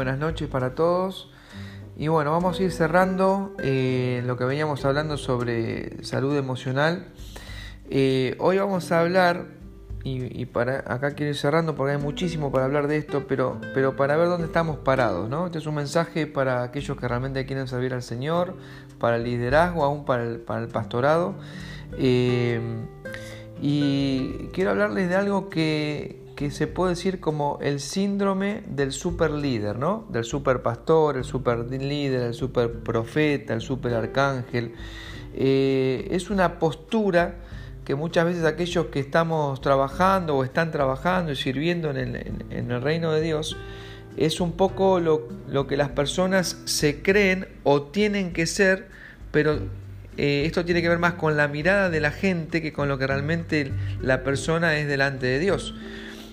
buenas noches para todos. Y bueno, vamos a ir cerrando eh, lo que veníamos hablando sobre salud emocional. Eh, hoy vamos a hablar, y, para acá quiero ir cerrando porque hay muchísimo para hablar de esto, pero, pero para ver dónde estamos parados. ¿no? Este es un mensaje para aquellos que realmente quieren servir al Señor, para el liderazgo, aún para el, pastorado. Eh, y quiero hablarles de algo que, que se puede decir como el síndrome del super líder, ¿no? Del super pastor, el super líder, el super profeta, el super arcángel. Eh, es una postura que muchas veces aquellos que estamos trabajando o están trabajando y sirviendo en el, reino de Dios, es un poco lo, que las personas se creen o tienen que ser, pero eh, esto tiene que ver más con la mirada de la gente que con lo que realmente la persona es delante de Dios.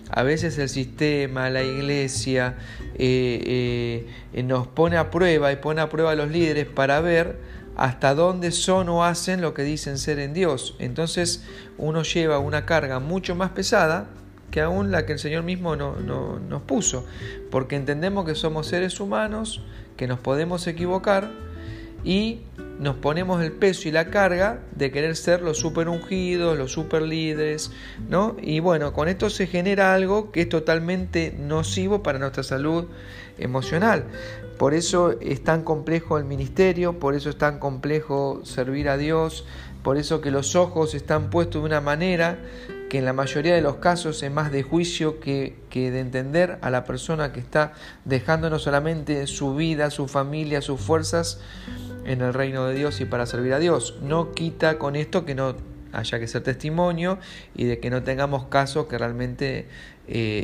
A veces el sistema, la iglesia, eh, eh, nos pone a prueba y pone a prueba a los líderes para ver hasta dónde son o hacen lo que dicen ser en Dios. Entonces uno lleva una carga mucho más pesada que aún la que el Señor mismo nos puso, porque entendemos que somos seres humanos, que nos podemos equivocar y nos ponemos el peso y la carga de querer ser los super ungidos, los super líderes, ¿no? Y bueno, con esto se genera algo que es totalmente nocivo para nuestra salud emocional. Por eso es tan complejo el ministerio, por eso es tan complejo servir a Dios, por eso que los ojos están puestos de una manera que en la mayoría de los casos es más de juicio que, que, de entender a la persona que está dejando no solamente su vida, su familia, sus fuerzas, en el reino de Dios y para servir a Dios. No quita con esto que no haya que ser testimonio y de que no tengamos casos que realmente eh,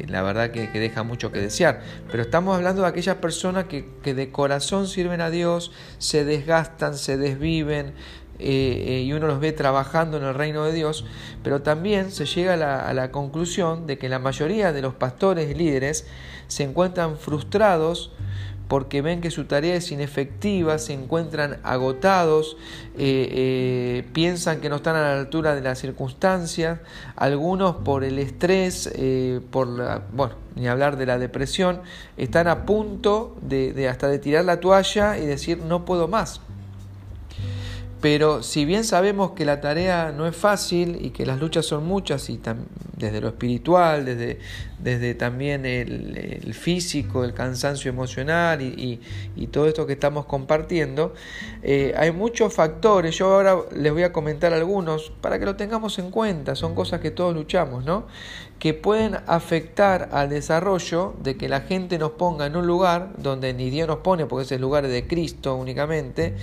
eh, la verdad que, deja mucho que desear. Pero estamos hablando de aquellas personas que, de corazón sirven a Dios, se desgastan, se desviven. Eh, y uno los ve trabajando en el reino de Dios, pero también se llega a la, a la conclusión de que la mayoría de los pastores y líderes se encuentran frustrados porque ven que su tarea es inefectiva, se encuentran agotados, eh, eh, piensan que no están a la altura de las circunstancias, algunos por el estrés, eh, por la, bueno, ni hablar de la depresión, están a punto de hasta de tirar la toalla y decir no puedo más. Pero si bien sabemos que la tarea no es fácil y que las luchas son muchas, y desde lo espiritual, desde, desde también el, físico, el cansancio emocional y, todo esto que estamos compartiendo, eh, hay muchos factores, yo ahora les voy a comentar algunos para que lo tengamos en cuenta, son cosas que todos luchamos, ¿no? que pueden afectar al desarrollo de que la gente nos ponga en un lugar donde ni Dios nos pone, porque es el lugar de Cristo únicamente,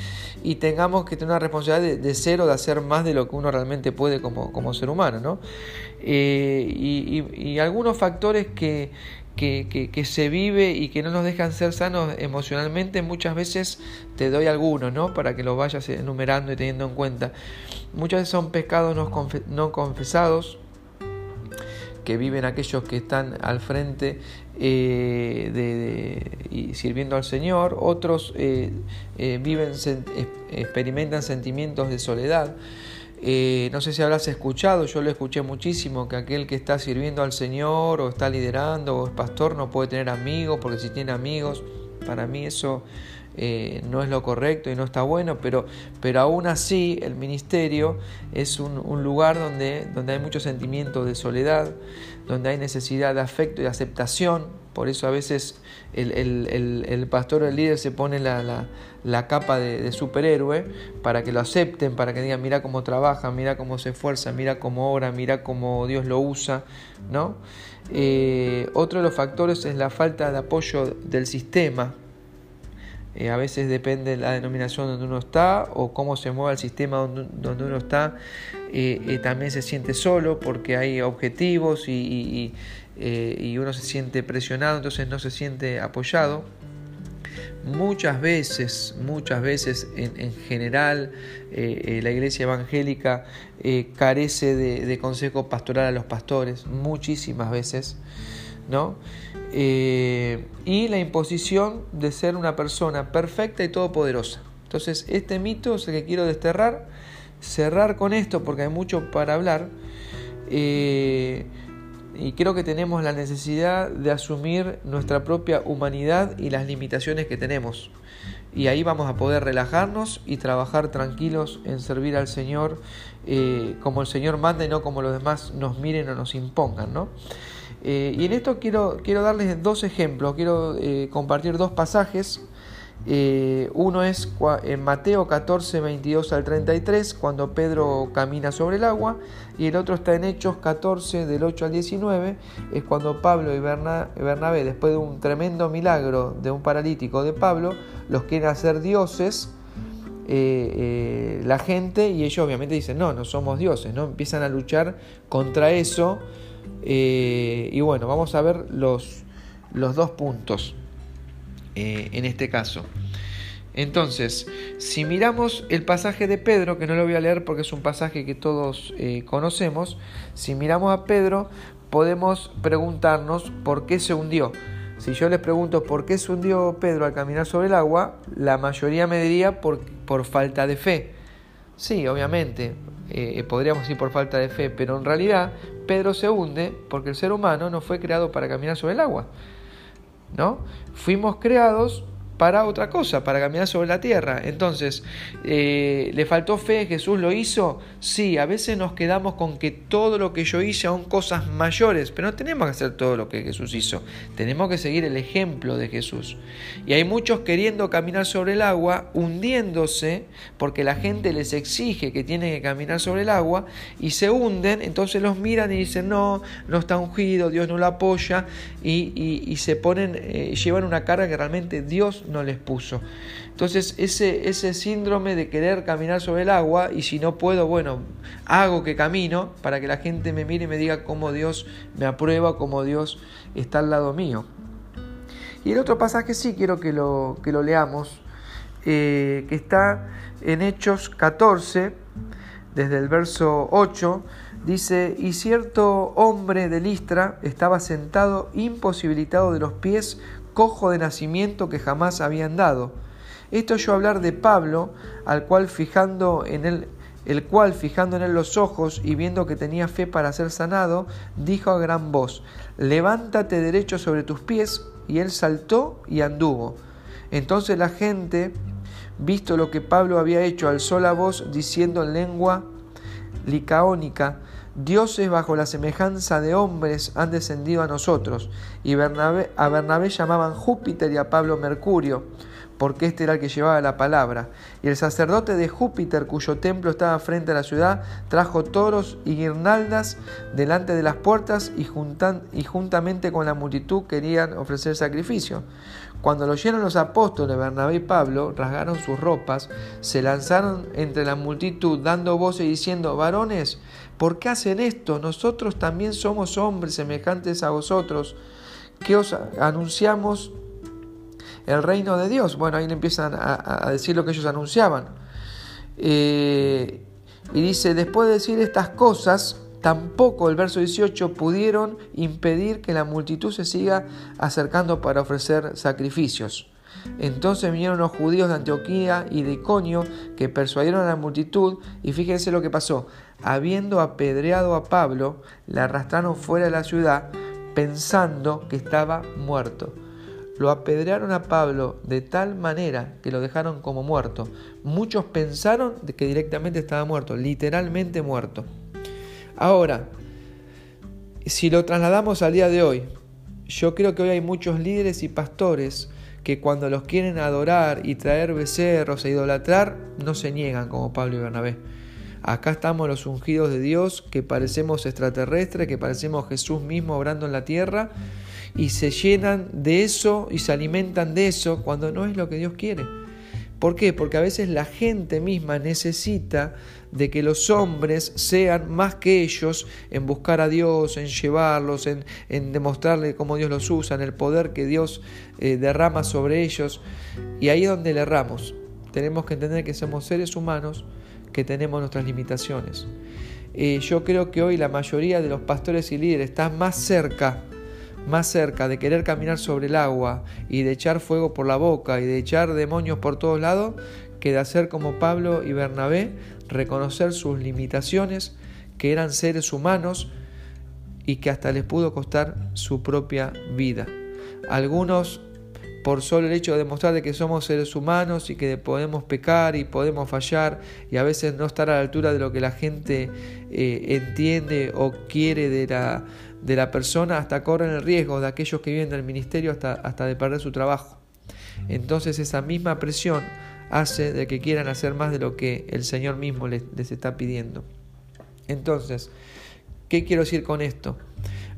y tengamos que tener una responsabilidad de, cero, de hacer más de lo que uno realmente puede como, como ser humano. ¿no? Eh, y, algunos factores que, que, se vive y que no nos dejan ser sanos emocionalmente, muchas veces te doy algunos, ¿no? Para que los vayas enumerando y teniendo en cuenta. Muchas veces son pecados no confesados, que viven aquellos que están al frente eh, de, y sirviendo al Señor, otros eh, eh, viven, experimentan sentimientos de soledad. No sé si habrás escuchado, yo lo escuché muchísimo, que aquel que está sirviendo al Señor o está liderando o es pastor no puede tener amigos, porque si tiene amigos, para mí eso eh, no es lo correcto y no está bueno, pero, pero aún así el ministerio es un, lugar donde, donde hay mucho sentimiento de soledad, donde hay necesidad de afecto y aceptación, por eso a veces el, pastor o el líder se pone la, capa de, superhéroe para que lo acepten, para que digan, mira cómo trabaja, mira cómo se esfuerza, mira cómo obra, mira cómo Dios lo usa, ¿no? Eh, otro de los factores es la falta de apoyo del sistema, eh, a veces depende de la denominación donde uno está o cómo se mueve el sistema donde, uno está. Eh, eh, también se siente solo porque hay objetivos y, uno se siente presionado, entonces no se siente apoyado. Muchas veces, muchas veces en, general la iglesia evangélica carece de consejo pastoral a los pastores, muchísimas veces. ¿No? Eh, y la imposición de ser una persona perfecta y todopoderosa. Entonces, este mito es el que quiero desterrar, cerrar con esto porque hay mucho para hablar. Eh, y creo que tenemos la necesidad de asumir nuestra propia humanidad y las limitaciones que tenemos. Y ahí vamos a poder relajarnos y trabajar tranquilos en servir al Señor eh, como el Señor manda y no como los demás nos miren o nos impongan. ¿no? Eh, y en esto quiero, quiero darles dos ejemplos, quiero eh, compartir dos pasajes eh, uno es en Mateo 14, 22 al 33, cuando Pedro camina sobre el agua, y el otro está en Hechos 14, del 8 al 19, es cuando Pablo y Bernabé, después de un tremendo milagro de un paralítico de Pablo, los quieren hacer dioses. La gente y ellos obviamente dicen no, no somos dioses, ¿no? empiezan a luchar contra eso y bueno, vamos a ver los, los dos puntos. Eh, en este caso. Entonces, si miramos el pasaje de Pedro, que no lo voy a leer porque es un pasaje que todos eh, conocemos, si miramos a Pedro podemos preguntarnos por qué se hundió. Si yo les pregunto por qué se hundió Pedro al caminar sobre el agua, la mayoría me diría por, por falta de fe. Sí, obviamente, eh, podríamos decir por falta de fe, pero en realidad Pedro se hunde porque el ser humano no fue creado para caminar sobre el agua. ¿no? Fuimos creados para otra cosa, para caminar sobre la tierra. Entonces, eh, ¿le faltó fe? ¿Jesús lo hizo? Sí, a veces nos quedamos con que todo lo que yo hice son cosas mayores, pero no tenemos que hacer todo lo que Jesús hizo. Tenemos que seguir el ejemplo de Jesús. Y hay muchos queriendo caminar sobre el agua, hundiéndose, porque la gente les exige que tienen que caminar sobre el agua, y se hunden, entonces los miran y dicen, no, no está ungido, Dios no lo apoya, y, se ponen, eh, llevan una carga que realmente Dios no les puso. Entonces ese, ese síndrome de querer caminar sobre el agua y si no puedo, bueno, hago que camino para que la gente me mire y me diga cómo Dios me aprueba, cómo Dios está al lado mío. Y el otro pasaje sí quiero que lo, que lo leamos, eh, que está en Hechos 14, desde el verso 8, dice, y cierto hombre de Listra estaba sentado imposibilitado de los pies cojo de nacimiento que jamás habían dado. Esto yo hablar de Pablo, al cual fijando en él, el cual fijando en él los ojos y viendo que tenía fe para ser sanado, dijo a gran voz, levántate derecho sobre tus pies, y él saltó y anduvo. Entonces la gente, visto lo que Pablo había hecho, alzó la voz diciendo en lengua licaónica, dioses bajo la semejanza de hombres han descendido a nosotros, y a Bernabé llamaban Júpiter y a Pablo Mercurio, porque este era el que llevaba la palabra. Y el sacerdote de Júpiter, cuyo templo estaba frente a la ciudad, trajo toros y guirnaldas delante de las puertas y, y juntamente con la multitud querían ofrecer sacrificio. Cuando lo oyeron los apóstoles Bernabé y Pablo, rasgaron sus ropas, se lanzaron entre la multitud, dando voces y diciendo, varones, ¿por qué hacen esto? Nosotros también somos hombres semejantes a vosotros, que os anunciamos el reino de Dios. Bueno, ahí le empiezan a, decir lo que ellos anunciaban. Eh, y dice, después de decir estas cosas, Tampoco el verso 18 pudieron impedir que la multitud se siga acercando para ofrecer sacrificios. Entonces vinieron los judíos de Antioquía y de Iconio que persuadieron a la multitud y fíjense lo que pasó. Habiendo apedreado a Pablo, le arrastraron fuera de la ciudad pensando que estaba muerto. Lo apedrearon a Pablo de tal manera que lo dejaron como muerto. Muchos pensaron que directamente estaba muerto, literalmente muerto. Ahora, si lo trasladamos al día de hoy, yo creo que hoy hay muchos líderes y pastores que cuando los quieren adorar y traer becerros e idolatrar, no se niegan como Pablo y Bernabé. Acá estamos los ungidos de Dios, que parecemos extraterrestres, que parecemos Jesús mismo obrando en la tierra, y se llenan de eso y se alimentan de eso cuando no es lo que Dios quiere. ¿Por qué? Porque a veces la gente misma necesita de que los hombres sean más que ellos en buscar a Dios, en llevarlos, en, demostrarle cómo Dios los usa, en el poder que Dios eh, derrama sobre ellos. Y ahí es donde le erramos. Tenemos que entender que somos seres humanos, que tenemos nuestras limitaciones. Eh, yo creo que hoy la mayoría de los pastores y líderes están más cerca más cerca de querer caminar sobre el agua y de echar fuego por la boca y de echar demonios por todos lados, que de hacer como Pablo y Bernabé, reconocer sus limitaciones, que eran seres humanos y que hasta les pudo costar su propia vida. Algunos por solo el hecho de demostrar de que somos seres humanos y que podemos pecar y podemos fallar y a veces no estar a la altura de lo que la gente eh, entiende o quiere de la, de la persona, hasta corren el riesgo de aquellos que viven del ministerio hasta, hasta de perder su trabajo. Entonces esa misma presión hace de que quieran hacer más de lo que el Señor mismo les, les está pidiendo. Entonces, ¿qué quiero decir con esto?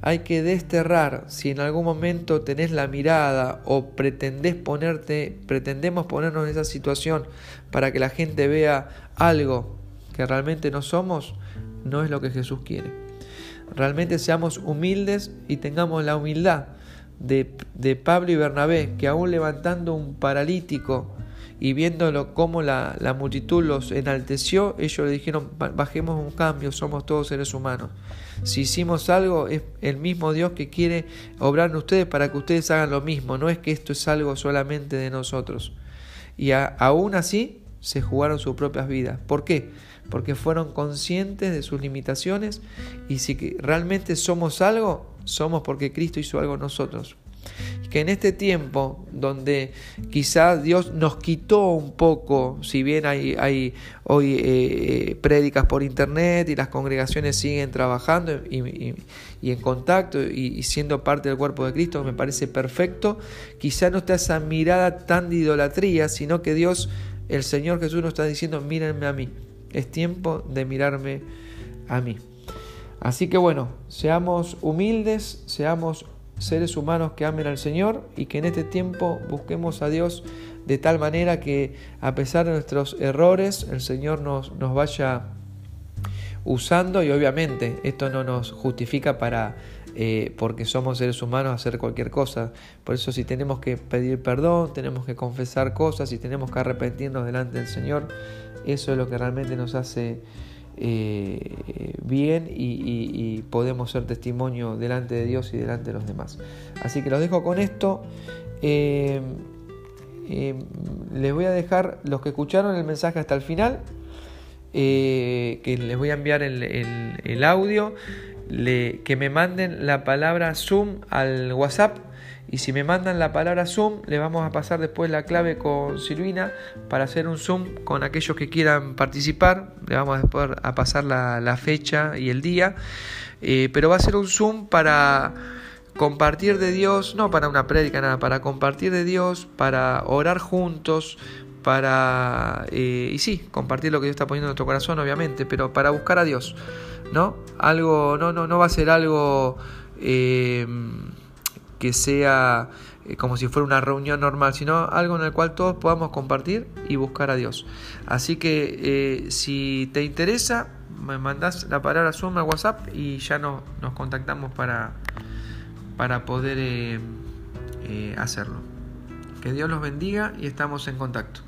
Hay que desterrar si en algún momento tenés la mirada o pretendés ponerte, pretendemos ponernos en esa situación para que la gente vea algo que realmente no somos, no es lo que Jesús quiere. Realmente seamos humildes y tengamos la humildad de, de Pablo y Bernabé, que aún levantando un paralítico, y viéndolo cómo la, la, multitud los enalteció, ellos le dijeron, bajemos un cambio, somos todos seres humanos. Si hicimos algo, es el mismo Dios que quiere obrar en ustedes para que ustedes hagan lo mismo, no es que esto es algo solamente de nosotros. Y aún así se jugaron sus propias vidas. ¿Por qué? Porque fueron conscientes de sus limitaciones y si realmente somos algo, somos porque Cristo hizo algo en nosotros que en este tiempo donde quizás Dios nos quitó un poco, si bien hay, hay hoy eh, eh, prédicas por internet y las congregaciones siguen trabajando y, en contacto y, siendo parte del cuerpo de Cristo, me parece perfecto, quizás no está esa mirada tan de idolatría, sino que Dios, el Señor Jesús nos está diciendo, mírenme a mí, es tiempo de mirarme a mí. Así que bueno, seamos humildes, seamos seres humanos que amen al Señor y que en este tiempo busquemos a Dios de tal manera que a pesar de nuestros errores el Señor nos, nos vaya usando y obviamente esto no nos justifica para eh, porque somos seres humanos hacer cualquier cosa. Por eso si tenemos que pedir perdón, tenemos que confesar cosas y tenemos que arrepentirnos delante del Señor, eso es lo que realmente nos hace eh, bien y, podemos ser testimonio delante de Dios y delante de los demás. Así que los dejo con esto. Eh, eh, les voy a dejar los que escucharon el mensaje hasta el final, que les voy a enviar el, audio, que me manden la palabra Zoom al WhatsApp y si me mandan la palabra Zoom, le vamos a pasar después la clave con Silvina para hacer un Zoom con aquellos que quieran participar. Le vamos a, a pasar la, fecha y el día. Eh, pero va a ser un Zoom para compartir de Dios, no para una prédica, nada, para compartir de Dios, para orar juntos, para, eh, y sí, compartir lo que Dios está poniendo en nuestro corazón, obviamente, pero para buscar a Dios, ¿no? Algo, no, no, no va a ser algo... Eh, que sea eh, como si fuera una reunión normal, sino algo en el cual todos podamos compartir y buscar a Dios. Así que eh, si te interesa, me mandas la palabra Zoom a WhatsApp y ya no, nos contactamos para, para poder eh, hacerlo. Que Dios los bendiga y estamos en contacto.